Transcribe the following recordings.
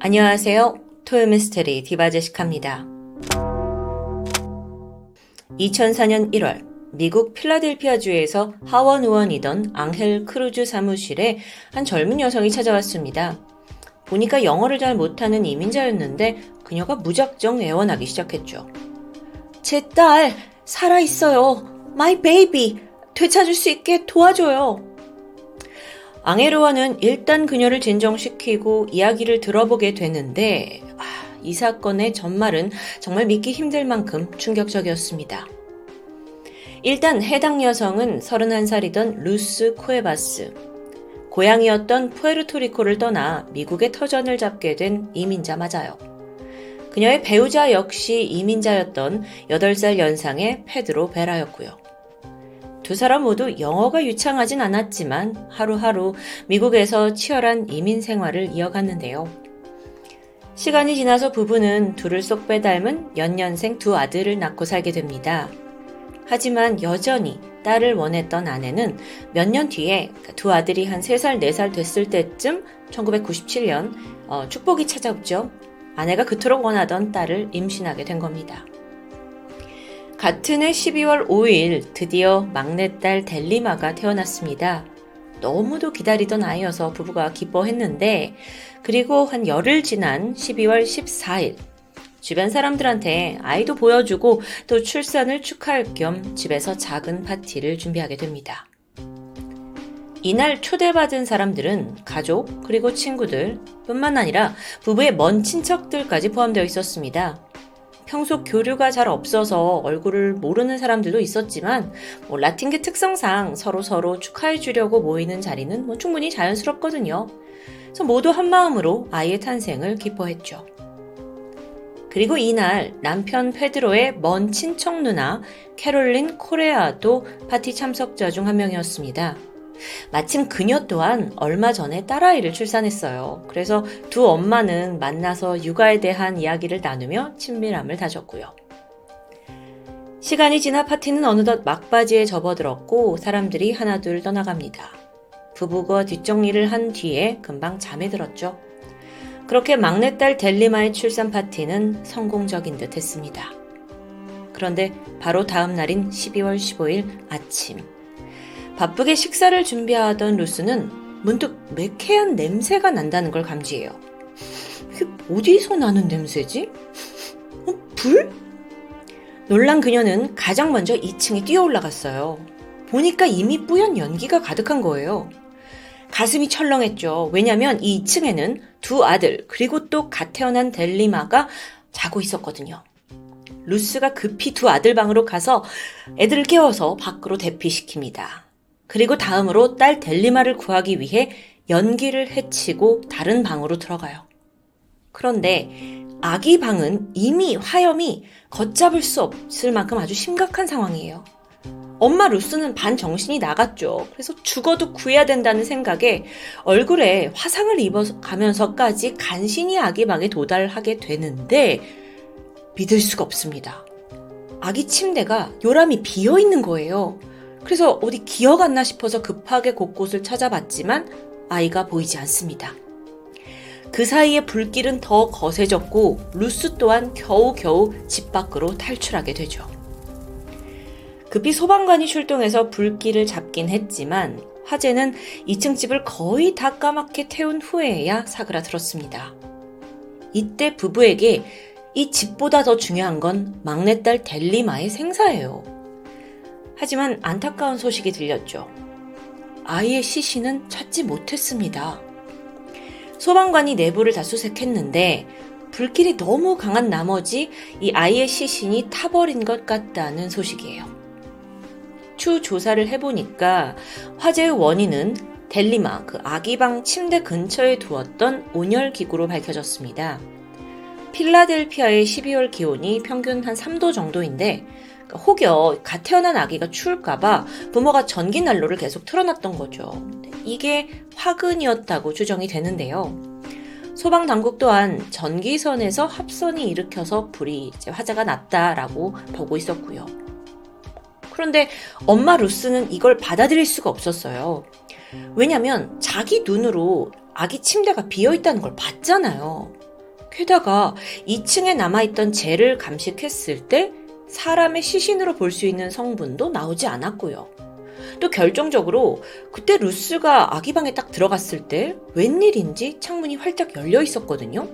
안녕하세요. 토요미스테리 디바제시카입니다. 2004년 1월 미국 필라델피아주에서 하원 의원이던 앙헬 크루즈 사무실에 한 젊은 여성이 찾아왔습니다. 보니까 영어를 잘 못하는 이민자였는데 그녀가 무작정 애원하기 시작했죠. 제 딸 살아있어요. My baby 되찾을 수 있게 도와줘요. 앙헤르와는 일단 그녀를 진정시키고 이야기를 들어보게 되는데 아, 이 사건의 전말은 정말 믿기 힘들 만큼 충격적이었습니다. 일단 해당 여성은 31살이던 루스 코에바스. 고향이었던 푸에르토리코를 떠나 미국에 터전을 잡게 된 이민자 맞아요. 그녀의 배우자 역시 이민자였던 8살 연상의 페드로 베라였고요. 두 사람 모두 영어가 유창하진 않았지만 하루하루 미국에서 치열한 이민 생활을 이어갔는데요. 시간이 지나서 부부는 둘을 쏙 빼닮은 연년생 두 아들을 낳고 살게 됩니다. 하지만 여전히 딸을 원했던 아내는 몇 년 뒤에 두 아들이 한 3살, 4살 됐을 때쯤 1997년 어, 축복이 찾아오죠. 아내가 그토록 원하던 딸을 임신하게 된 겁니다. 같은 해 12월 5일 드디어 막내딸 델리마가 태어났습니다. 너무도 기다리던 아이여서 부부가 기뻐했는데 그리고 한 열흘 지난 12월 14일 주변 사람들한테 아이도 보여주고 또 출산을 축하할 겸 집에서 작은 파티를 준비하게 됩니다. 이날 초대받은 사람들은 가족 그리고 친구들 뿐만 아니라 부부의 먼 친척들까지 포함되어 있었습니다. 평소 교류가 잘 없어서 얼굴을 모르는 사람들도 있었지만 뭐 라틴계 특성상 서로 서로 축하해 주려고 모이는 자리는 뭐 충분히 자연스럽거든요. 그래서 모두 한 마음으로 아이의 탄생을 기뻐했죠. 그리고 이날 남편 페드로의 먼 친척 누나 캐롤린 코레아도 파티 참석자 중 한 명이었습니다. 마침 그녀 또한 얼마 전에 딸아이를 출산했어요. 그래서 두 엄마는 만나서 육아에 대한 이야기를 나누며 친밀함을 다졌고요. 시간이 지나 파티는 어느덧 막바지에 접어들었고 사람들이 하나둘 떠나갑니다. 부부가 뒷정리를 한 뒤에 금방 잠에 들었죠. 그렇게 막내딸 델리마의 출산 파티는 성공적인 듯 했습니다. 그런데 바로 다음 날인 12월 15일 아침, 바쁘게 식사를 준비하던 루스는 문득 매캐한 냄새가 난다는 걸 감지해요. 이게 어디서 나는 냄새지? 어, 불? 놀란 그녀는 가장 먼저 2층에 뛰어 올라갔어요. 보니까 이미 뿌연 연기가 가득한 거예요. 가슴이 철렁했죠. 왜냐면 이 2층에는 두 아들, 그리고 또 갓 태어난 델리마가 자고 있었거든요. 루스가 급히 두 아들 방으로 가서 애들을 깨워서 밖으로 대피시킵니다. 그리고 다음으로 딸 델리마를 구하기 위해 연기를 해치고 다른 방으로 들어가요. 그런데 아기 방은 이미 화염이 걷잡을 수 없을 만큼 아주 심각한 상황이에요. 엄마 루스는 반 정신이 나갔죠. 그래서 죽어도 구해야 된다는 생각에 얼굴에 화상을 입어가면서까지 간신히 아기 방에 도달하게 되는데 믿을 수가 없습니다. 아기 침대가 요람이 비어 있는 거예요. 그래서 어디 기억 안나 싶어서 급하게 곳곳을 찾아봤지만 아이가 보이지 않습니다. 그 사이에 불길은 더 거세졌고 루스 또한 겨우겨우 집 밖으로 탈출하게 되죠. 급히 소방관이 출동해서 불길을 잡긴 했지만 화재는 2층 집을 거의 다 까맣게 태운 후에야 사그라들었습니다. 이때 부부에게 이 집보다 더 중요한 건 막내딸 델리마의 생사예요. 하지만 안타까운 소식이 들렸죠. 아이의 시신은 찾지 못했습니다. 소방관이 내부를 다 수색했는데 불길이 너무 강한 나머지 이 아이의 시신이 타버린 것 같다는 소식이에요. 추 조사를 해보니까 화재의 원인은 델리마 그 아기방 침대 근처에 두었던 온열 기구로 밝혀졌습니다. 필라델피아의 12월 기온이 평균 한 3도 정도인데 혹여 갓 태어난 아기가 추울까봐 부모가 전기 난로를 계속 틀어놨던 거죠. 이게 화근이었다고 추정이 되는데요. 소방 당국 또한 전기선에서 합선이 일으켜서 불이 화재가 났다라고 보고 있었고요. 그런데 엄마 루스는 이걸 받아들일 수가 없었어요. 왜냐면 자기 눈으로 아기 침대가 비어 있다는 걸 봤잖아요. 게다가 2층에 남아있던 젤을 감식했을 때 사람의 시신으로 볼 수 있는 성분도 나오지 않았고요. 또 결정적으로 그때 루스가 아기 방에 딱 들어갔을 때 웬일인지 창문이 활짝 열려 있었거든요.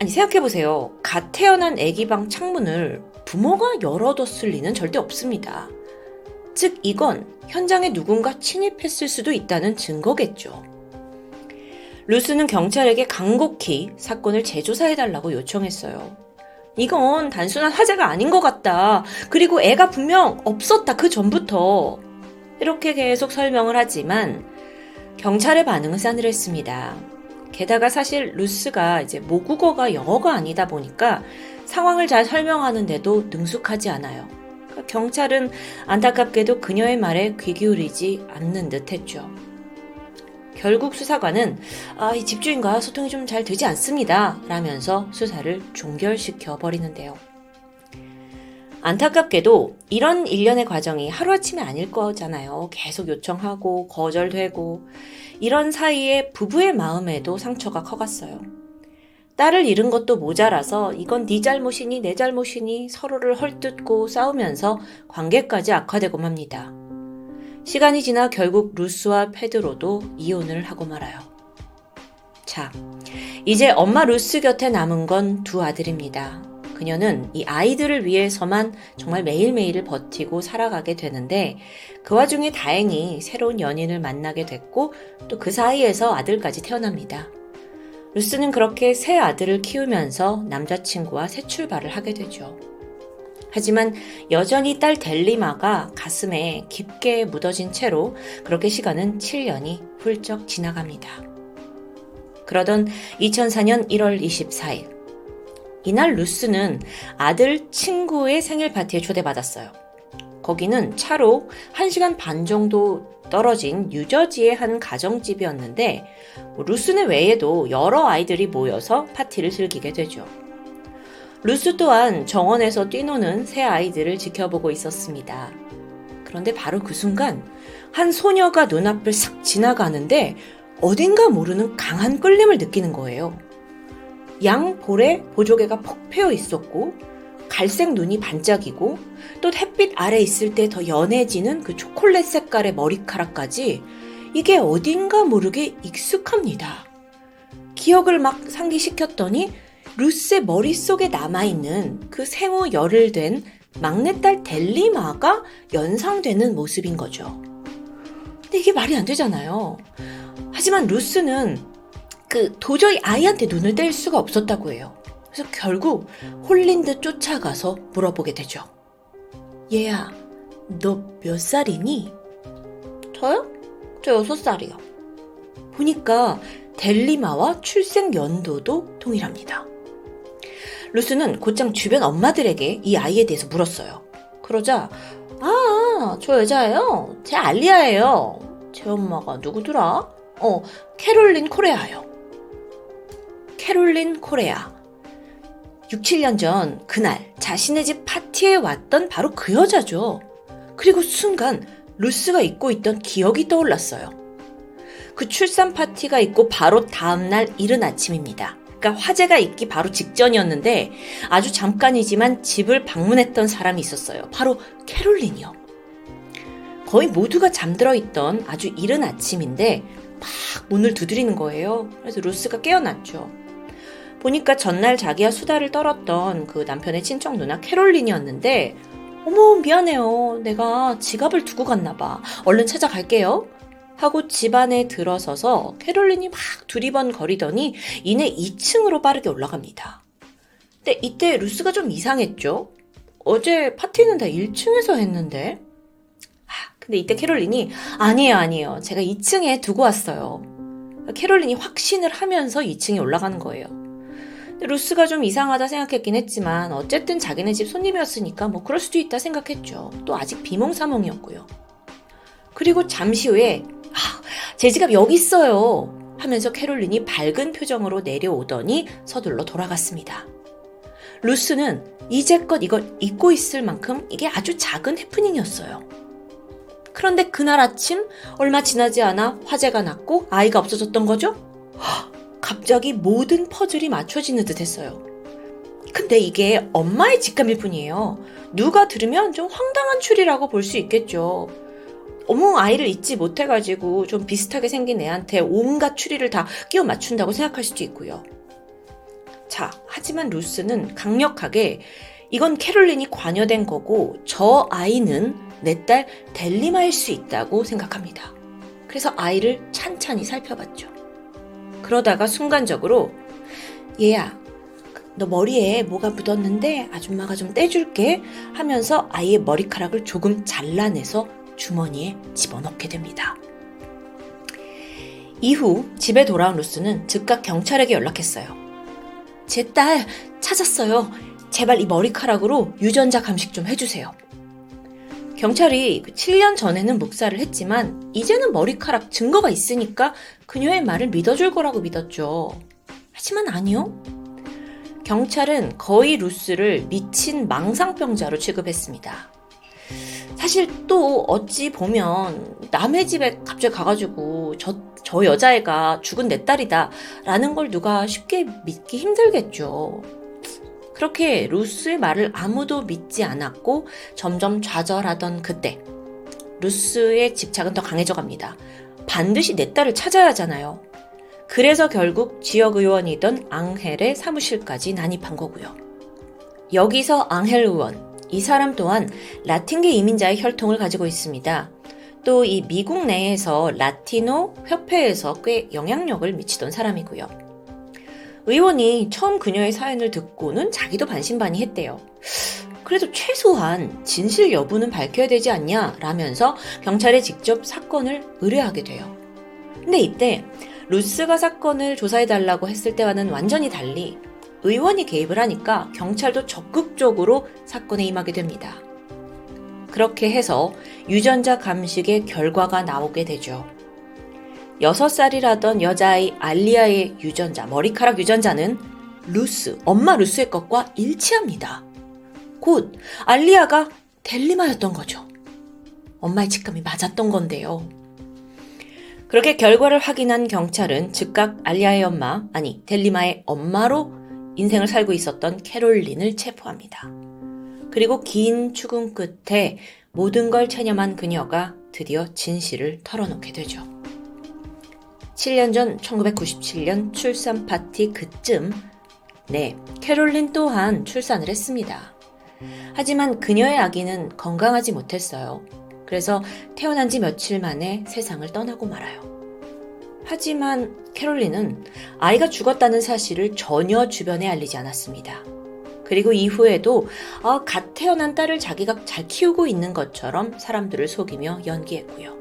아니 생각해보세요. 갓 태어난 아기 방 창문을 부모가 열어뒀을 리는 절대 없습니다. 즉 이건 현장에 누군가 침입했을 수도 있다는 증거겠죠. 루스는 경찰에게 간곡히 사건을 재조사해달라고 요청했어요. 이건 단순한 화재가 아닌 것 같다. 그리고 애가 분명 없었다. 그 전부터. 이렇게 계속 설명을 하지만 경찰의 반응은 싸늘했습니다. 게다가 사실 루스가 이제 모국어가 영어가 아니다 보니까 상황을 잘 설명하는데도 능숙하지 않아요. 그러니까 경찰은 안타깝게도 그녀의 말에 귀 기울이지 않는 듯 했죠. 결국 수사관은 아, 이 집주인과 소통이 좀 잘 되지 않습니다. 라면서 수사를 종결시켜 버리는데요. 안타깝게도 이런 일련의 과정이 하루아침에 아닐 거잖아요. 계속 요청하고 거절되고 이런 사이에 부부의 마음에도 상처가 커갔어요. 딸을 잃은 것도 모자라서 이건 네 잘못이니 내 잘못이니 서로를 헐뜯고 싸우면서 관계까지 악화되고 맙니다. 시간이 지나 결국 루스와 페드로도 이혼을 하고 말아요. 자, 이제 엄마 루스 곁에 남은 건 두 아들입니다. 그녀는 이 아이들을 위해서만 정말 매일매일을 버티고 살아가게 되는데 그 와중에 다행히 새로운 연인을 만나게 됐고 또 그 사이에서 아들까지 태어납니다. 루스는 그렇게 새 아들을 키우면서 남자친구와 새 출발을 하게 되죠. 하지만 여전히 딸 델리마가 가슴에 깊게 묻어진 채로 그렇게 시간은 7년이 훌쩍 지나갑니다. 그러던 2004년 1월 24일. 이날 루스는 아들 친구의 생일 파티에 초대받았어요. 거기는 차로 1시간 반 정도 떨어진 뉴저지의 한 가정집이었는데 뭐 루스는 외에도 여러 아이들이 모여서 파티를 즐기게 되죠. 루스 또한 정원에서 뛰노는 새 아이들을 지켜보고 있었습니다. 그런데 바로 그 순간 한 소녀가 눈앞을 싹 지나가는데 어딘가 모르는 강한 끌림을 느끼는 거예요. 양 볼에 보조개가 폭 패어 있었고 갈색 눈이 반짝이고 또 햇빛 아래 있을 때 더 연해지는 그 초콜릿 색깔의 머리카락까지 이게 어딘가 모르게 익숙합니다. 기억을 막 상기시켰더니 루스의 머릿속에 남아있는 그 생후 열흘 된 막내딸 델리마가 연상되는 모습인 거죠. 근데 이게 말이 안 되잖아요. 하지만 루스는 그 도저히 아이한테 눈을 뗄 수가 없었다고 해요. 그래서 결국 홀린 듯 쫓아가서 물어보게 되죠. 얘야, 너 몇 살이니? 저요? 저 여섯 살이요. 보니까 델리마와 출생 연도도 동일합니다. 루스는 곧장 주변 엄마들에게 이 아이에 대해서 물었어요. 그러자 아, 저 여자예요. 제 알리아예요. 제 엄마가 누구더라? 어, 캐롤린 코레아요. 캐롤린 코레아. 6, 7년 전 그날 자신의 집 파티에 왔던 바로 그 여자죠. 그리고 순간 루스가 잊고 있던 기억이 떠올랐어요. 그 출산 파티가 있고 바로 다음날 이른 아침입니다. 그러니까 화재가 있기 바로 직전이었는데 아주 잠깐이지만 집을 방문했던 사람이 있었어요. 바로 캐롤린이요. 거의 모두가 잠들어 있던 아주 이른 아침인데 막 문을 두드리는 거예요. 그래서 루스가 깨어났죠. 보니까 전날 자기와 수다를 떨었던 그 남편의 친척 누나 캐롤린이었는데 어머 미안해요. 내가 지갑을 두고 갔나 봐. 얼른 찾아갈게요. 하고 집안에 들어서서 캐롤린이 막 두리번 거리더니 이내 2층으로 빠르게 올라갑니다. 근데 이때 루스가 좀 이상했죠? 어제 파티는 다 1층에서 했는데? 아, 근데 이때 캐롤린이 아니에요, 아니에요. 제가 2층에 두고 왔어요. 캐롤린이 확신을 하면서 2층에 올라가는 거예요. 루스가 좀 이상하다 생각했긴 했지만 어쨌든 자기네 집 손님이었으니까 뭐 그럴 수도 있다 생각했죠. 또 아직 비몽사몽이었고요. 그리고 잠시 후에 아, 제 지갑 여기 있어요. 하면서 캐롤린이 밝은 표정으로 내려오더니 서둘러 돌아갔습니다. 루스는 이제껏 이걸 잊고 있을 만큼 이게 아주 작은 해프닝이었어요. 그런데 그날 아침 얼마 지나지 않아 화재가 났고 아이가 없어졌던 거죠? 갑자기 모든 퍼즐이 맞춰지는 듯 했어요. 근데 이게 엄마의 직감일 뿐이에요. 누가 들으면 좀 황당한 추리라고 볼 수 있겠죠. 어머 아이를 잊지 못해가지고 좀 비슷하게 생긴 애한테 온갖 추리를 다 끼워 맞춘다고 생각할 수도 있고요. 자, 하지만 루스는 강력하게 이건 캐롤린이 관여된 거고 저 아이는 내 딸 델리마일 수 있다고 생각합니다. 그래서 아이를 찬찬히 살펴봤죠. 그러다가 순간적으로 얘야 너 머리에 뭐가 묻었는데 아줌마가 좀 떼줄게 하면서 아이의 머리카락을 조금 잘라내서 주머니에 집어넣게 됩니다. 이후 집에 돌아온 루스는 즉각 경찰에게 연락했어요. 제 딸 찾았어요. 제발 이 머리카락으로 유전자 감식 좀 해주세요. 경찰이 7년 전에는 묵살을 했지만 이제는 머리카락 증거가 있으니까 그녀의 말을 믿어줄 거라고 믿었죠. 하지만 아니요. 경찰은 거의 루스를 미친 망상병자로 취급했습니다. 사실 또 어찌 보면 남의 집에 갑자기 가가지고 저, 저 여자애가 죽은 내 딸이다 라는 걸 누가 쉽게 믿기 힘들겠죠. 그렇게 루스의 말을 아무도 믿지 않았고 점점 좌절하던 그때 루스의 집착은 더 강해져 갑니다. 반드시 내 딸을 찾아야 하잖아요. 그래서 결국 지역 의원이던 앙헬의 사무실까지 난입한 거고요. 여기서 앙헬 의원, 이 사람 또한 라틴계 이민자의 혈통을 가지고 있습니다. 또 이 미국 내에서 라티노 협회에서 꽤 영향력을 미치던 사람이고요. 의원이 처음 그녀의 사연을 듣고는 자기도 반신반의 했대요. 그래도 최소한 진실 여부는 밝혀야 되지 않냐 라면서 경찰에 직접 사건을 의뢰하게 돼요. 근데 이때 루스가 사건을 조사해달라고 했을 때와는 완전히 달리 의원이 개입을 하니까 경찰도 적극적으로 사건에 임하게 됩니다. 그렇게 해서 유전자 감식의 결과가 나오게 되죠. 6살이라던 여자아이 알리아의 유전자, 머리카락 유전자는 루스, 엄마 루스의 것과 일치합니다. 곧 알리아가 델리마였던 거죠. 엄마의 직감이 맞았던 건데요. 그렇게 결과를 확인한 경찰은 즉각 알리아의 엄마, 아니 델리마의 엄마로 인생을 살고 있었던 캐롤린을 체포합니다. 그리고 긴 추궁 끝에 모든 걸 체념한 그녀가 드디어 진실을 털어놓게 되죠. 7년 전 1997년 출산 파티 그쯤 네, 캐롤린 또한 출산을 했습니다. 하지만 그녀의 아기는 건강하지 못했어요. 그래서 태어난 지 며칠 만에 세상을 떠나고 말아요. 하지만 캐롤린은 아이가 죽었다는 사실을 전혀 주변에 알리지 않았습니다. 그리고 이후에도 어, 갓 태어난 딸을 자기가 잘 키우고 있는 것처럼 사람들을 속이며 연기했고요.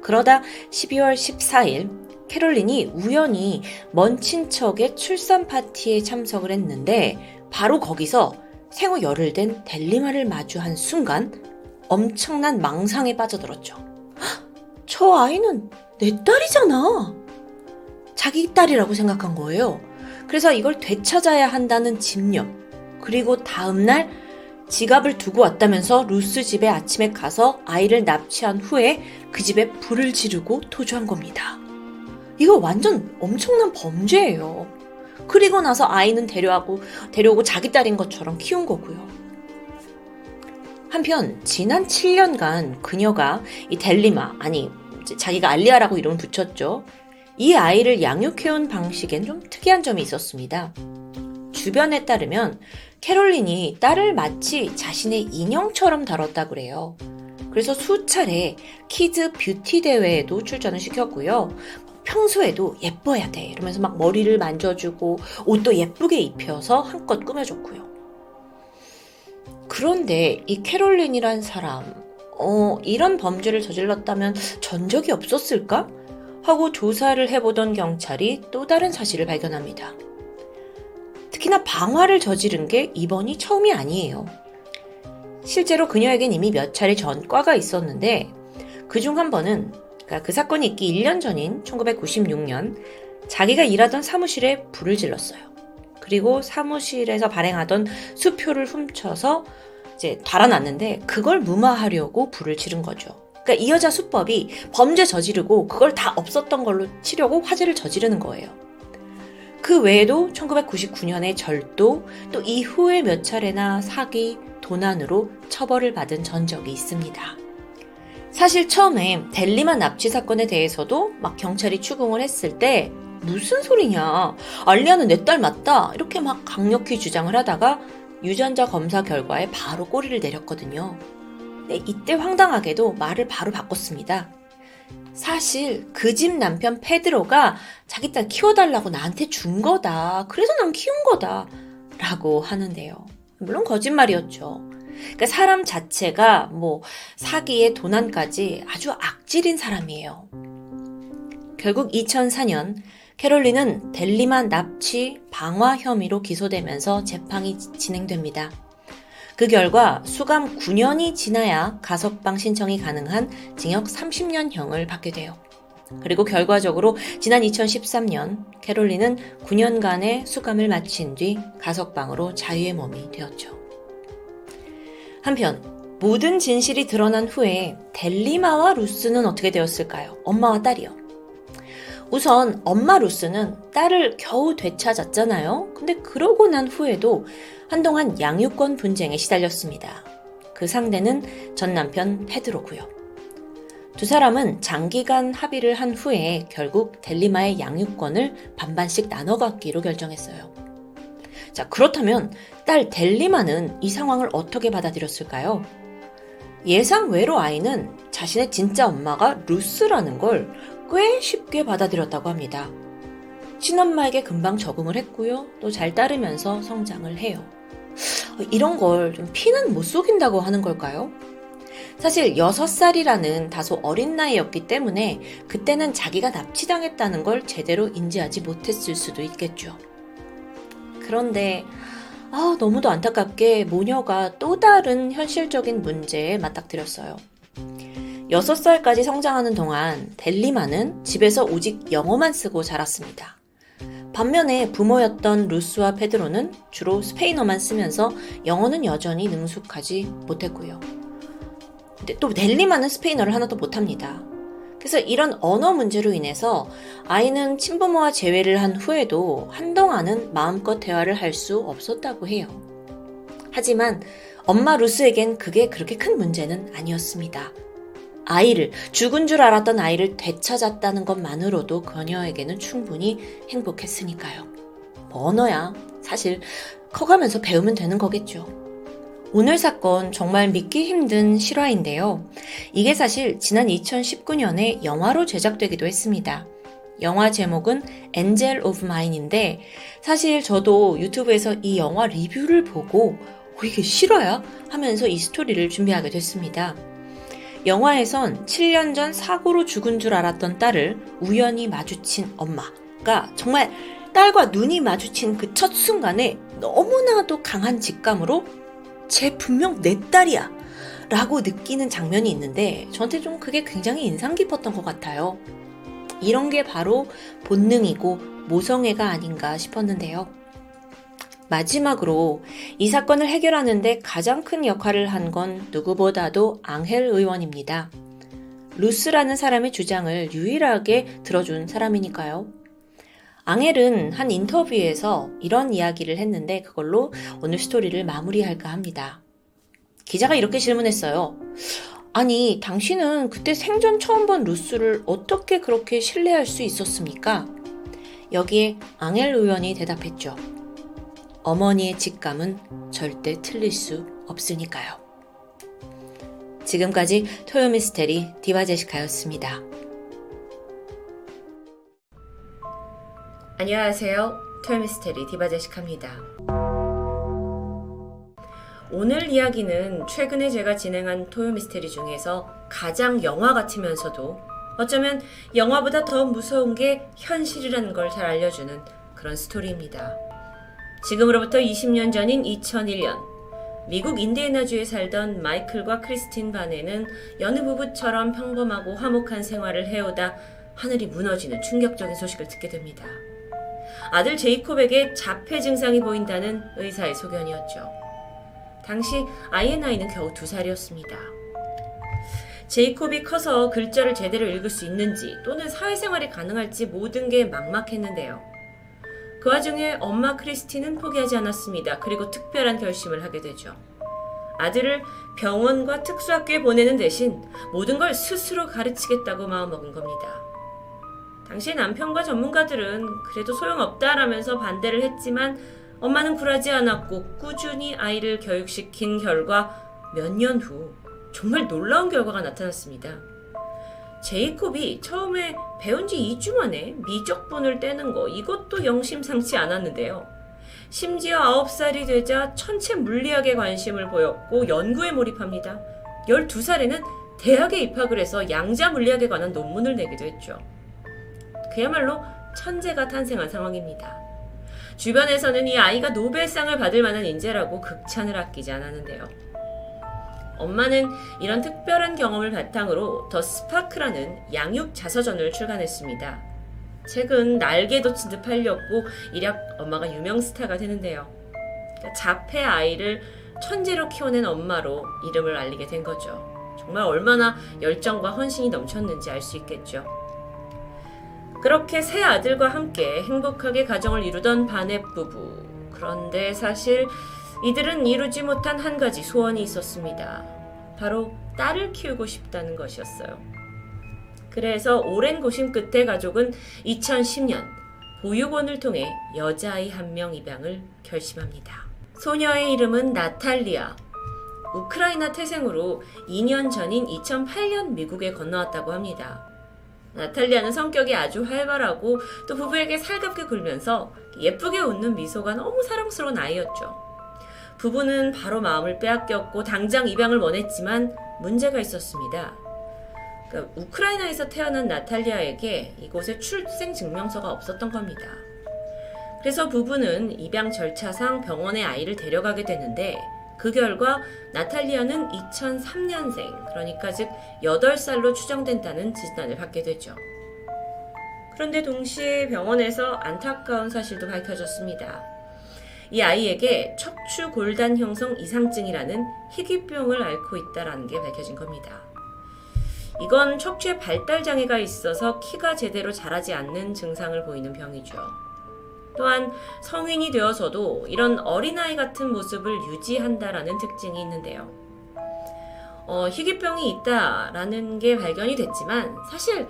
그러다 12월 14일 캐롤린이 우연히 먼 친척의 출산 파티에 참석을 했는데 바로 거기서 생후 열흘 된 델리마를 마주한 순간 엄청난 망상에 빠져들었죠. 저 아이는 내 딸이잖아. 자기 딸이라고 생각한 거예요. 그래서 이걸 되찾아야 한다는 집념. 그리고 다음날 지갑을 두고 왔다면서 루스 집에 아침에 가서 아이를 납치한 후에 그 집에 불을 지르고 토주한 겁니다. 이거 완전 엄청난 범죄예요. 그리고 나서 아이는 데려오고, 데려오고 자기 딸인 것처럼 키운 거고요. 한편, 지난 7년간 그녀가 이 델리마, 아니, 자기가 알리아라고 이름을 붙였죠. 이 아이를 양육해온 방식엔 좀 특이한 점이 있었습니다. 주변에 따르면 캐롤린이 딸을 마치 자신의 인형처럼 다뤘다 그래요. 그래서 수차례 kids beauty 대회에도 출전을 시켰고요. 평소에도 예뻐야 돼. 이러면서 막 머리를 만져주고 옷도 예쁘게 입혀서 한껏 꾸며줬고요. 그런데 이 캐롤린이란 사람, 어, 이런 범죄를 저질렀다면 전적이 없었을까? 하고 조사를 해보던 경찰이 또 다른 사실을 발견합니다. 특히나 방화를 저지른 게 이번이 처음이 아니에요. 실제로 그녀에겐 이미 몇 차례 전과가 있었는데 그 중 한 번은 그러니까 그 사건이 있기 1년 전인 1996년 자기가 일하던 사무실에 불을 질렀어요. 그리고 사무실에서 발행하던 수표를 훔쳐서 이제 달아놨는데 그걸 무마하려고 불을 지른 거죠. 그러니까 이 여자 수법이 범죄 저지르고 그걸 다 없었던 걸로 치려고 화재를 저지르는 거예요. 그 외에도 1999년에 절도, 또 이후에 몇 차례나 사기, 도난으로 처벌을 받은 전적이 있습니다. 사실 처음에 델리만 납치 사건에 대해서도 막 경찰이 추궁을 했을 때 무슨 소리냐. 알리아는 내 딸 맞다. 이렇게 막 강력히 주장을 하다가 유전자 검사 결과에 바로 꼬리를 내렸거든요. 네, 이때 황당하게도 말을 바로 바꿨습니다. 사실 그 집 남편 페드로가 자기 딸 키워달라고 나한테 준 거다. 그래서 난 키운 거다. 라고 하는데요. 물론 거짓말이었죠. 그러니까 사람 자체가 뭐 사기에 도난까지 아주 악질인 사람이에요. 결국 2004년 캐롤린은 델리만 납치 방화 혐의로 기소되면서 재판이 진행됩니다. 그 결과 수감 9년이 지나야 가석방 신청이 가능한 징역 30년형을 받게 돼요. 그리고 결과적으로 지난 2013년 캐롤린은 9년간의 수감을 마친 뒤 가석방으로 자유의 몸이 되었죠. 한편 모든 진실이 드러난 후에 델리마와 루스는 어떻게 되었을까요? 엄마와 딸이요. 우선 엄마 루스는 딸을 겨우 되찾았잖아요. 근데 그러고 난 후에도 한동안 양육권 분쟁에 시달렸습니다. 그 상대는 전 남편 페드로고요. 두 사람은 장기간 합의를 한 후에 결국 델리마의 양육권을 반반씩 나눠 갖기로 결정했어요. 자, 그렇다면 딸 델리마는 이 상황을 어떻게 받아들였을까요? 예상 외로 아이는 자신의 진짜 엄마가 루스라는 걸 꽤 쉽게 받아들였다고 합니다. 친엄마에게 금방 적응을 했고요. 또 잘 따르면서 성장을 해요. 이런 걸 좀 피는 못 속인다고 하는 걸까요? 사실 6살이라는 다소 어린 나이였기 때문에 그때는 자기가 납치당했다는 걸 제대로 인지하지 못했을 수도 있겠죠. 그런데 아, 너무도 안타깝게 모녀가 또 다른 현실적인 문제에 맞닥뜨렸어요. 6살까지 성장하는 동안 델리마는 집에서 오직 영어만 쓰고 자랐습니다. 반면에 부모였던 루스와 페드로는 주로 스페인어만 쓰면서 영어는 여전히 능숙하지 못했고요. 근데 또 델리마는 스페인어를 하나도 못합니다. 그래서 이런 언어 문제로 인해서 아이는 친부모와 재회를 한 후에도 한동안은 마음껏 대화를 할 수 없었다고 해요. 하지만 엄마 루스에겐 그게 그렇게 큰 문제는 아니었습니다. 아이를, 죽은 줄 알았던 아이를 되찾았다는 것만으로도 그녀에게는 충분히 행복했으니까요. 뭐 언어야. 사실 커가면서 배우면 되는 거겠죠. 오늘 사건 정말 믿기 힘든 실화인데요. 이게 사실 지난 2019년에 영화로 제작되기도 했습니다. 영화 제목은 Angel of Mine인데 사실 저도 유튜브에서 이 영화 리뷰를 보고 어, 이게 실화야? 하면서 이 스토리를 준비하게 됐습니다. 영화에선 7년 전 사고로 죽은 줄 알았던 딸을 우연히 마주친 엄마가 정말 딸과 눈이 마주친 그 첫 순간에 너무나도 강한 직감으로 쟤 분명 내 딸이야. 라고 느끼는 장면이 있는데 저한테 좀 그게 굉장히 인상 깊었던 것 같아요. 이런 게 바로 본능이고 모성애가 아닌가 싶었는데요. 마지막으로 이 사건을 해결하는데 가장 큰 역할을 한 건 누구보다도 앙헬 의원입니다. 루스라는 사람의 주장을 유일하게 들어준 사람이니까요. 앙헬은 한 인터뷰에서 이런 이야기를 했는데 그걸로 오늘 스토리를 마무리할까 합니다. 기자가 이렇게 질문했어요. 아니, 당신은 그때 생전 처음 본 루스를 어떻게 그렇게 신뢰할 수 있었습니까? 여기에 앙헬 의원이 대답했죠. 어머니의 직감은 절대 틀릴 수 없으니까요. 지금까지 토요미스테리 디바제시카였습니다. 안녕하세요. 토요미스테리 디바제시카입니다. 오늘 이야기는 최근에 제가 진행한 토요미스테리 중에서 가장 영화 같으면서도 어쩌면 영화보다 더 무서운 게 현실이라는 걸 잘 알려주는 그런 스토리입니다. 지금으로부터 20년 전인 2001년 미국 인디애나주에 살던 마이클과 크리스틴 바네는 여느 부부처럼 평범하고 화목한 생활을 해오다 하늘이 무너지는 충격적인 소식을 듣게 됩니다. 아들 제이콥에게 자폐 증상이 보인다는 의사의 소견이었죠. 당시 아이의 나이는 겨우 두 살이었습니다. 제이콥이 커서 글자를 제대로 읽을 수 있는지 또는 사회생활이 가능할지 모든 게 막막했는데요. 그 와중에 엄마 크리스티는 포기하지 않았습니다. 그리고 특별한 결심을 하게 되죠. 아들을 병원과 특수학교에 보내는 대신 모든 걸 스스로 가르치겠다고 마음먹은 겁니다. 당시 남편과 전문가들은 그래도 소용없다라면서 반대를 했지만 엄마는 굴하지 않았고 꾸준히 아이를 교육시킨 결과 몇 년 후 정말 놀라운 결과가 나타났습니다. 제이콥이 처음에 배운 지 2주 만에 미적분을 떼는 거 이것도 영심상치 않았는데요. 심지어 9살이 되자 천체 물리학에 관심을 보였고 연구에 몰입합니다. 12살에는 대학에 입학을 해서 양자 물리학에 관한 논문을 내기도 했죠. 그야말로 천재가 탄생한 상황입니다. 주변에서는 이 아이가 노벨상을 받을 만한 인재라고 극찬을 아끼지 않았는데요. 엄마는 이런 특별한 경험을 바탕으로 더 스파크라는 양육 자서전을 출간했습니다. 책은 날개도 친듯 팔렸고 이략 엄마가 유명 스타가 되는데요. 그러니까 자폐 아이를 천재로 키워낸 엄마로 이름을 알리게 된 거죠. 정말 얼마나 열정과 헌신이 넘쳤는지 알 수 있겠죠. 그렇게 세 아들과 함께 행복하게 가정을 이루던 바넷 부부. 그런데 사실 이들은 이루지 못한 한 가지 소원이 있었습니다. 바로 딸을 키우고 싶다는 것이었어요. 그래서 오랜 고심 끝에 가족은 2010년 보육원을 통해 여자아이 한 명 입양을 결심합니다. 소녀의 이름은 나탈리아. 우크라이나 태생으로 2년 전인 2008년 미국에 건너왔다고 합니다. 나탈리아는 성격이 아주 활발하고 또 부부에게 살갑게 굴면서 예쁘게 웃는 미소가 너무 사랑스러운 아이였죠. 부부는 바로 마음을 빼앗겼고 당장 입양을 원했지만 문제가 있었습니다. 그러니까 우크라이나에서 태어난 나탈리아에게 이곳에 출생 증명서가 없었던 겁니다. 그래서 부부는 입양 절차상 병원에 아이를 데려가게 되는데 그 결과 나탈리아는 2003년생, 그러니까 즉 8살로 추정된다는 진단을 받게 되죠. 그런데 동시에 병원에서 안타까운 사실도 밝혀졌습니다. 이 아이에게 척추 골단 형성 이상증이라는 희귀병을 앓고 있다는 게 밝혀진 겁니다. 이건 척추에 발달 장애가 있어서 키가 제대로 자라지 않는 증상을 보이는 병이죠. 또한 성인이 되어서도 이런 어린아이 같은 모습을 유지한다라는 특징이 있는데요. 어, 희귀병이 있다라는 게 발견이 됐지만 사실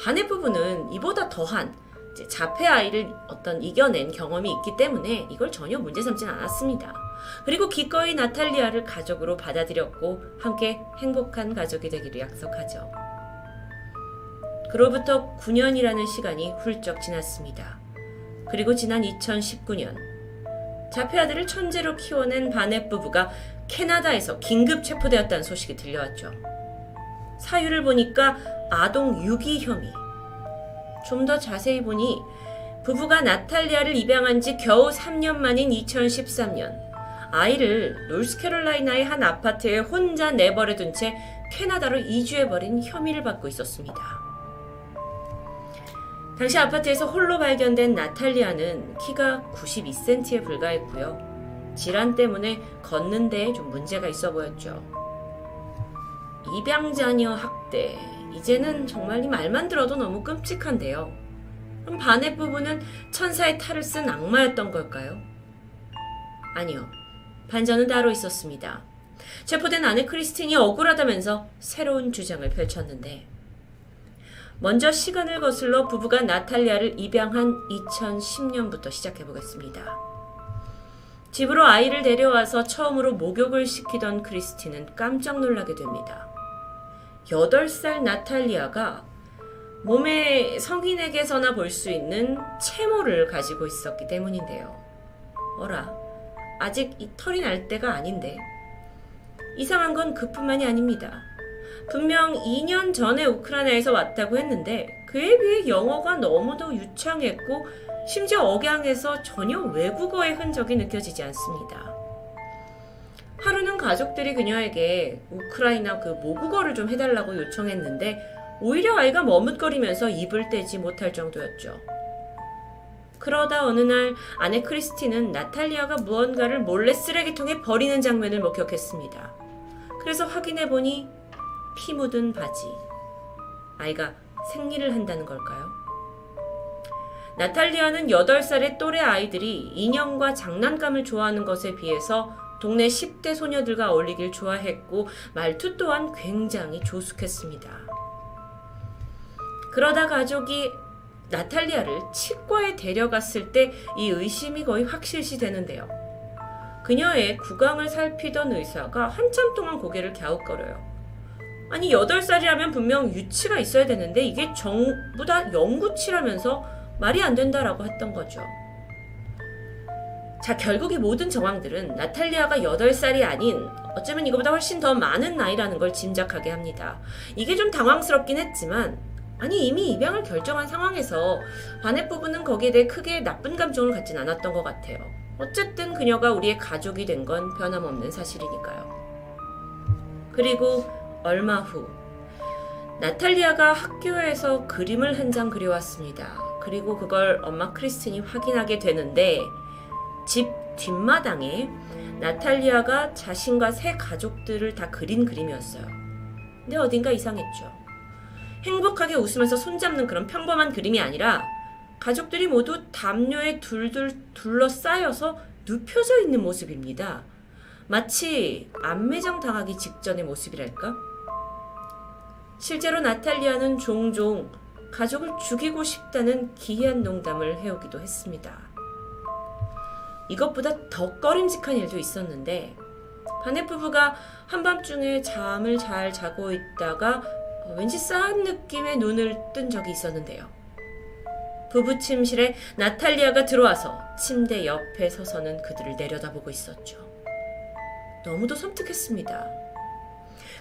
반의 부분은 이보다 더한 자폐 아이를 어떤 이겨낸 경험이 있기 때문에 이걸 전혀 문제 삼진 않았습니다. 그리고 기꺼이 나탈리아를 가족으로 받아들였고 함께 행복한 가족이 되기로 약속하죠. 그로부터 9년이라는 시간이 훌쩍 지났습니다. 그리고 지난 2019년 자폐 아들을 천재로 키워낸 바넷 부부가 캐나다에서 긴급 체포되었다는 소식이 들려왔죠. 사유를 보니까 아동 유기 혐의. 좀 더 자세히 보니 부부가 나탈리아를 입양한 지 겨우 3년 만인 2013년 아이를 노스캐롤라이나의 한 아파트에 혼자 내버려 둔 채 캐나다로 이주해버린 혐의를 받고 있었습니다. 당시 아파트에서 홀로 발견된 나탈리아는 키가 92cm에 불과했고요. 질환 때문에 걷는 데에 좀 문제가 있어 보였죠. 입양자녀 학대. 이제는 정말 이 말만 들어도 너무 끔찍한데요. 그럼 반의 부분은 천사의 탈을 쓴 악마였던 걸까요? 아니요. 반전은 따로 있었습니다. 체포된 아내 크리스틴이 억울하다면서 새로운 주장을 펼쳤는데 먼저 시간을 거슬러 부부가 나탈리아를 입양한 2010년부터 시작해 보겠습니다. 집으로 아이를 데려와서 처음으로 목욕을 시키던 크리스티는 깜짝 놀라게 됩니다. 8살 나탈리아가 몸에 성인에게서나 볼 수 있는 채모를 가지고 있었기 때문인데요. 어라, 아직 이 털이 날 때가 아닌데. 이상한 건 그뿐만이 아닙니다. 분명 2년 전에 우크라이나에서 왔다고 했는데 그에 비해 영어가 너무도 유창했고 심지어 억양에서 전혀 외국어의 흔적이 느껴지지 않습니다. 하루는 가족들이 그녀에게 우크라이나 그 모국어를 좀 해달라고 요청했는데 오히려 아이가 머뭇거리면서 입을 떼지 못할 정도였죠. 그러다 어느 날 아내 크리스티는 나탈리아가 무언가를 몰래 쓰레기통에 버리는 장면을 목격했습니다. 그래서 확인해 보니 피 묻은 바지. 아이가 생리를 한다는 걸까요? 나탈리아는 8살의 또래 아이들이 인형과 장난감을 좋아하는 것에 비해서 동네 10대 소녀들과 어울리길 좋아했고 말투 또한 굉장히 조숙했습니다. 그러다 가족이 나탈리아를 치과에 데려갔을 때 이 의심이 거의 확실시 되는데요. 그녀의 구강을 살피던 의사가 한참 동안 고개를 갸웃거려요. 아니 8살이라면 분명 유치가 있어야 되는데 이게 전부 다 영구치라면서 말이 안 된다라고 했던 거죠. 자, 결국 이 모든 정황들은 나탈리아가 8살이 아닌 어쩌면 이거보다 훨씬 더 많은 나이라는 걸 짐작하게 합니다. 이게 좀 당황스럽긴 했지만 아니 이미 입양을 결정한 상황에서 바넷 부부는 거기에 대해 크게 나쁜 감정을 갖진 않았던 것 같아요. 어쨌든 그녀가 우리의 가족이 된 건 변함없는 사실이니까요. 그리고 얼마 후 나탈리아가 학교에서 그림을 한 장 그려왔습니다. 그리고 그걸 엄마 크리스틴이 확인하게 되는데 집 뒷마당에 나탈리아가 자신과 세 가족들을 다 그린 그림이었어요. 근데 어딘가 이상했죠. 행복하게 웃으면서 손잡는 그런 평범한 그림이 아니라 가족들이 모두 담요에 둘둘 둘러싸여서 눕혀져 있는 모습입니다. 마치 안매장 당하기 직전의 모습이랄까? 실제로 나탈리아는 종종 가족을 죽이고 싶다는 기이한 농담을 해오기도 했습니다. 이것보다 더 꺼림직한 일도 있었는데 바넷 부부가 한밤중에 잠을 잘 자고 있다가 왠지 싸한 느낌의 눈을 뜬 적이 있었는데요. 부부 침실에 나탈리아가 들어와서 침대 옆에 서서는 그들을 내려다보고 있었죠. 너무도 섬뜩했습니다.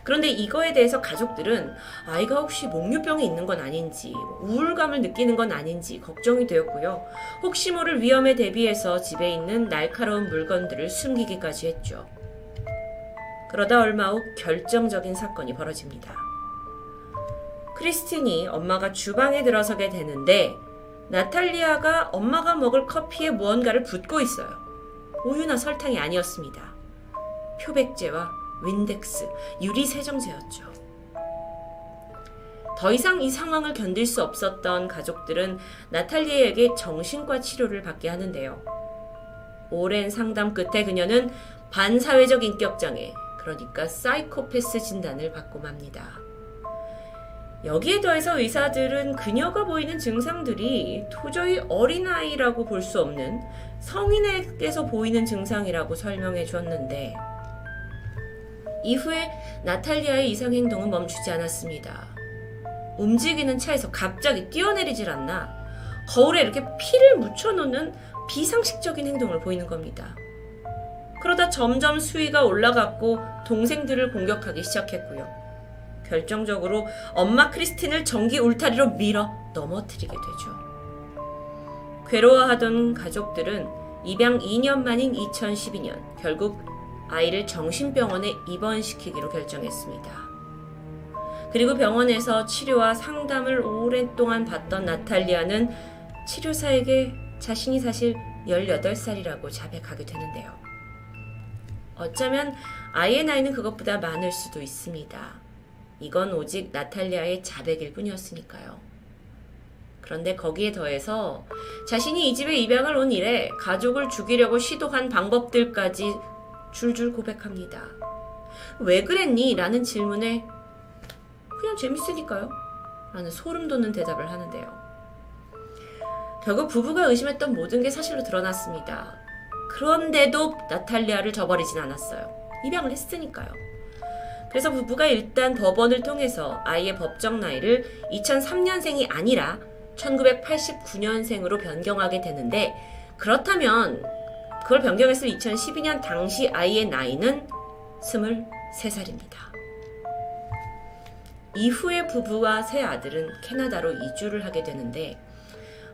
그런데 이거에 대해서 가족들은 아이가 혹시 목류병이 있는 건 아닌지, 우울감을 느끼는 건 아닌지 걱정이 되었고요. 혹시 모를 위험에 대비해서 집에 있는 날카로운 물건들을 숨기기까지 했죠. 그러다 얼마 후 결정적인 사건이 벌어집니다. 크리스틴이 엄마가 주방에 들어서게 되는데 나탈리아가 엄마가 먹을 커피에 무언가를 붓고 있어요. 우유나 설탕이 아니었습니다. 표백제와 윈덱스, 유리 세정제였죠. 더 이상 이 상황을 견딜 수 없었던 가족들은 나탈리아에게 정신과 치료를 받게 하는데요. 오랜 상담 끝에 그녀는 반사회적 인격장애, 그러니까 사이코패스 진단을 받고 맙니다. 여기에 더해서 의사들은 그녀가 보이는 증상들이 도저히 어린아이라고 볼 수 없는 성인에게서 보이는 증상이라고 설명해 줬는데 이후에 나탈리아의 이상 행동은 멈추지 않았습니다. 움직이는 차에서 갑자기 뛰어내리질 않나 거울에 이렇게 피를 묻혀놓는 비상식적인 행동을 보이는 겁니다. 그러다 점점 수위가 올라갔고 동생들을 공격하기 시작했고요. 결정적으로 엄마 크리스틴을 전기 울타리로 밀어 넘어뜨리게 되죠. 괴로워하던 가족들은 입양 2년 만인 2012년 결국 아이를 정신병원에 입원시키기로 결정했습니다. 그리고 병원에서 치료와 상담을 오랫동안 받던 나탈리아는 치료사에게 자신이 사실 18살이라고 자백하게 되는데요. 어쩌면 아이의 나이는 그것보다 많을 수도 있습니다. 이건 오직 나탈리아의 자백일 뿐이었으니까요. 그런데 거기에 더해서 자신이 이 집에 입양을 온 이래 가족을 죽이려고 시도한 방법들까지 줄줄 고백합니다. 왜 그랬니? 라는 질문에 그냥 재밌으니까요. 라는 소름 돋는 대답을 하는데요. 결국 부부가 의심했던 모든 게 사실로 드러났습니다. 그런데도 나탈리아를 저버리진 않았어요. 입양을 했으니까요. 그래서 부부가 일단 법원을 통해서 아이의 법정 나이를 2003년생이 아니라 1989년생으로 변경하게 되는데 그렇다면 그걸 변경했을 2012년 당시 아이의 나이는 23살입니다. 이후에 부부와 세 아들은 캐나다로 이주를 하게 되는데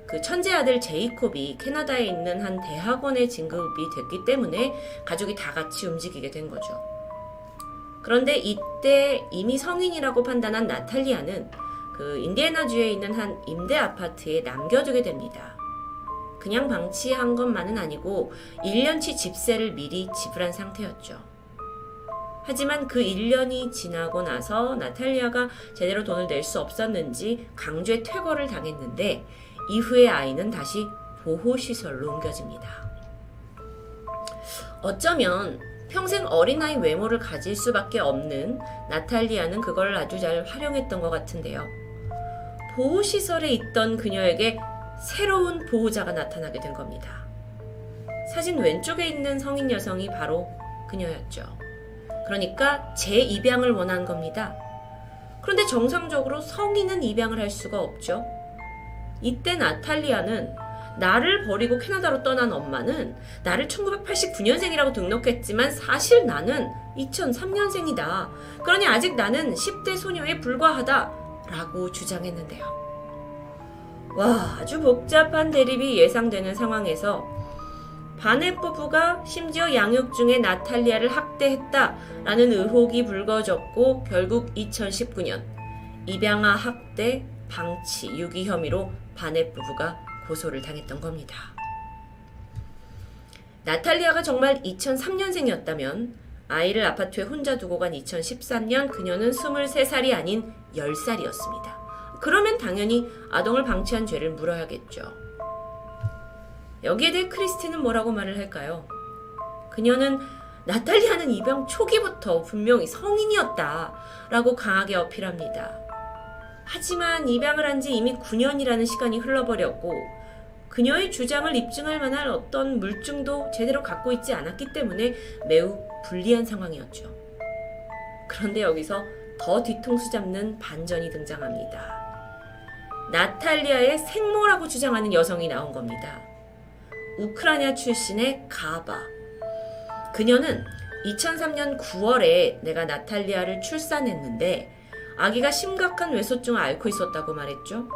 그 천재 아들 제이콥이 캐나다에 있는 한 대학원에 진급이 됐기 때문에 가족이 다 같이 움직이게 된 거죠. 그런데 이때 이미 성인이라고 판단한 나탈리아는 그 인디애나주에 있는 한 임대 아파트에 남겨두게 됩니다. 그냥 방치한 것만은 아니고 1년치 집세를 미리 지불한 상태였죠. 하지만 그 1년이 지나고 나서 나탈리아가 제대로 돈을 낼 수 없었는지 강제 퇴거를 당했는데 이후에 아이는 다시 보호시설로 옮겨집니다. 어쩌면 평생 어린아이 외모를 가질 수밖에 없는 나탈리아는 그걸 아주 잘 활용했던 것 같은데요. 보호시설에 있던 그녀에게 새로운 보호자가 나타나게 된 겁니다. 사진 왼쪽에 있는 성인 여성이 바로 그녀였죠. 그러니까 재입양을 원한 겁니다. 그런데 정상적으로 성인은 입양을 할 수가 없죠. 이때 나탈리아는 나를 버리고 캐나다로 떠난 엄마는 나를 1989년생이라고 등록했지만 사실 나는 2003년생이다. 그러니 아직 나는 10대 소녀에 불과하다. 라고 주장했는데요. 와, 아주 복잡한 대립이 예상되는 상황에서 바넷 부부가 심지어 양육 중에 나탈리아를 학대했다라는 의혹이 불거졌고 결국 2019년 입양아 학대, 방치, 유기 혐의로 바넷 부부가 고소를 당했던 겁니다. 나탈리아가 정말 2003년생이었다면 아이를 아파트에 혼자 두고 간 2013년 그녀는 23살이 아닌 10살이었습니다. 그러면 당연히 아동을 방치한 죄를 물어야겠죠. 여기에 대해 크리스티는 뭐라고 말을 할까요? 그녀는 나탈리아는 입양 초기부터 분명히 성인이었다 라고 강하게 어필합니다. 하지만 입양을 한 지 이미 9년이라는 시간이 흘러버렸고 그녀의 주장을 입증할 만한 어떤 물증도 제대로 갖고 있지 않았기 때문에 매우 불리한 상황이었죠. 그런데 여기서 더 뒤통수 잡는 반전이 등장합니다. 나탈리아의 생모라고 주장하는 여성이 나온 겁니다. 우크라이나 출신의 가바. 그녀는 2003년 9월에 내가 나탈리아를 출산했는데 아기가 심각한 외소증을 앓고 있었다고 말했죠.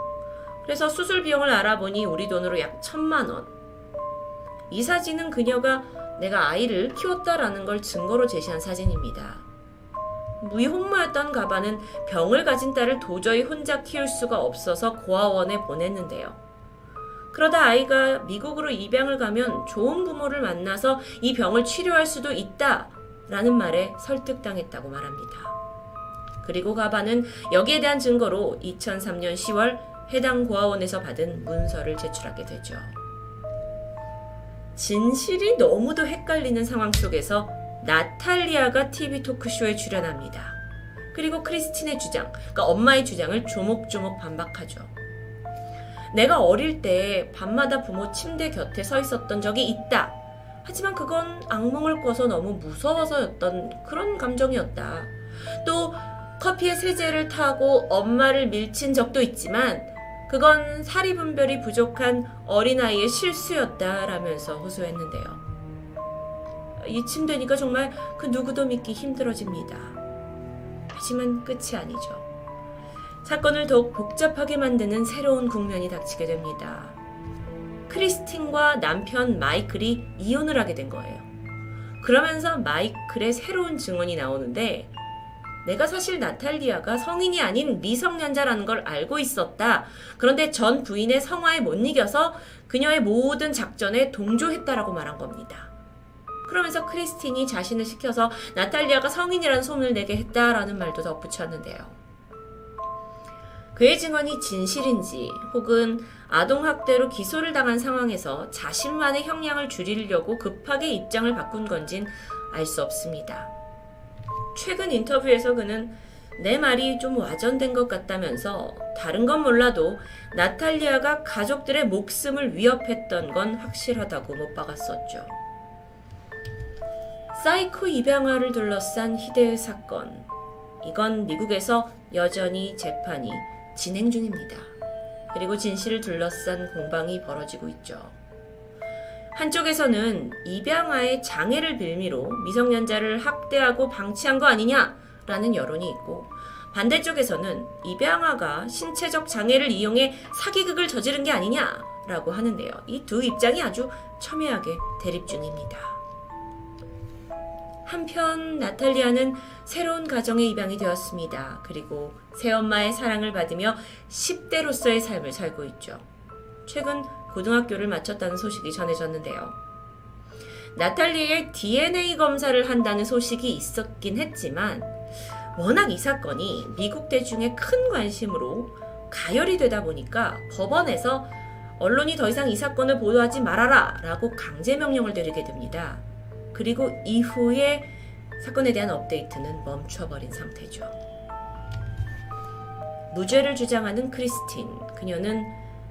그래서 수술 비용을 알아보니 우리 돈으로 약 천만 원. 이 사진은 그녀가 내가 아이를 키웠다라는 걸 증거로 제시한 사진입니다. 무이혼모였던 가바는 병을 가진 딸을 도저히 혼자 키울 수가 없어서 고아원에 보냈는데요. 그러다 아이가 미국으로 입양을 가면 좋은 부모를 만나서 이 병을 치료할 수도 있다 라는 말에 설득당했다고 말합니다. 그리고 가바는 여기에 대한 증거로 2003년 10월 해당 고아원에서 받은 문서를 제출하게 되죠. 진실이 너무도 헷갈리는 상황 속에서 나탈리아가 TV 토크쇼에 출연합니다. 그리고 크리스틴의 주장, 그러니까 엄마의 주장을 조목조목 반박하죠. 내가 어릴 때 밤마다 부모 침대 곁에 서 있었던 적이 있다. 하지만 그건 악몽을 꿔서 너무 무서워서였던 그런 감정이었다. 또 커피에 세제를 타고 엄마를 밀친 적도 있지만 그건 사리분별이 부족한 어린아이의 실수였다라면서 호소했는데요. 이쯤 되니까 정말 그 누구도 믿기 힘들어집니다. 하지만 끝이 아니죠. 사건을 더욱 복잡하게 만드는 새로운 국면이 닥치게 됩니다. 크리스틴과 남편 마이클이 이혼을 하게 된 거예요. 그러면서 마이클의 새로운 증언이 나오는데 내가 사실 나탈리아가 성인이 아닌 미성년자라는 걸 알고 있었다. 그런데 전 부인의 성화에 못 이겨서 그녀의 모든 작전에 동조했다라고 말한 겁니다. 그러면서 크리스틴이 자신을 시켜서 나탈리아가 성인이라는 소문을 내게 했다라는 말도 덧붙였는데요. 그의 증언이 진실인지 혹은 아동학대로 기소를 당한 상황에서 자신만의 형량을 줄이려고 급하게 입장을 바꾼 건진 알 수 없습니다. 최근 인터뷰에서 그는 내 말이 좀 와전된 것 같다면서 다른 건 몰라도 나탈리아가 가족들의 목숨을 위협했던 건 확실하다고 못 박았었죠. 사이코 입양아를 둘러싼 희대의 사건. 이건 미국에서 여전히 재판이 진행 중입니다. 그리고 진실을 둘러싼 공방이 벌어지고 있죠. 한쪽에서는 입양아의 장애를 빌미로 미성년자를 학대하고 방치한 거 아니냐라는 여론이 있고 반대쪽에서는 입양아가 신체적 장애를 이용해 사기극을 저지른 게 아니냐라고 하는데요. 이 두 입장이 아주 첨예하게 대립 중입니다. 한편 나탈리아는 새로운 가정에 입양이 되었습니다. 그리고 새엄마의 사랑을 받으며 10대로서의 삶을 살고 있죠. 최근 고등학교를 마쳤다는 소식이 전해졌는데요. 나탈리의 DNA 검사를 한다는 소식이 있었긴 했지만 워낙 이 사건이 미국 대중의 큰 관심으로 가열이 되다 보니까 법원에서 언론이 더 이상 이 사건을 보도하지 말아라 라고 강제 명령을 내리게 됩니다. 그리고 이후에 사건에 대한 업데이트는 멈춰버린 상태죠. 무죄를 주장하는 크리스틴. 그녀는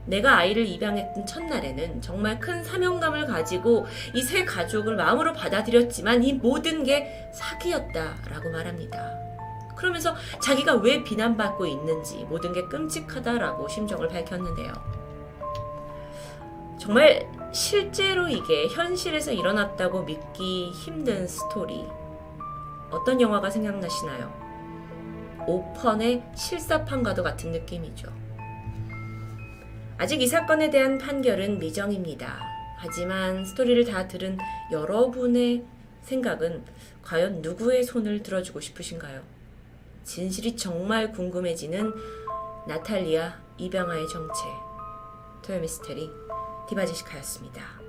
내가 아이를 입양했던 첫날에는 정말 큰 사명감을 가지고 이 새 가족을 마음으로 받아들였지만 이 모든 게 사기였다라고 말합니다. 그러면서 자기가 왜 비난받고 있는지 모든 게 끔찍하다라고 심정을 밝혔는데요. 정말 실제로 이게 현실에서 일어났다고 믿기 힘든 스토리. 어떤 영화가 생각나시나요? 오펀의 실사판과도 같은 느낌이죠. 아직 이 사건에 대한 판결은 미정입니다. 하지만 스토리를 다 들은 여러분의 생각은 과연 누구의 손을 들어주고 싶으신가요? 진실이 정말 궁금해지는 나탈리아 이병아의 정체 토요미스테리 디바제시카였습니다.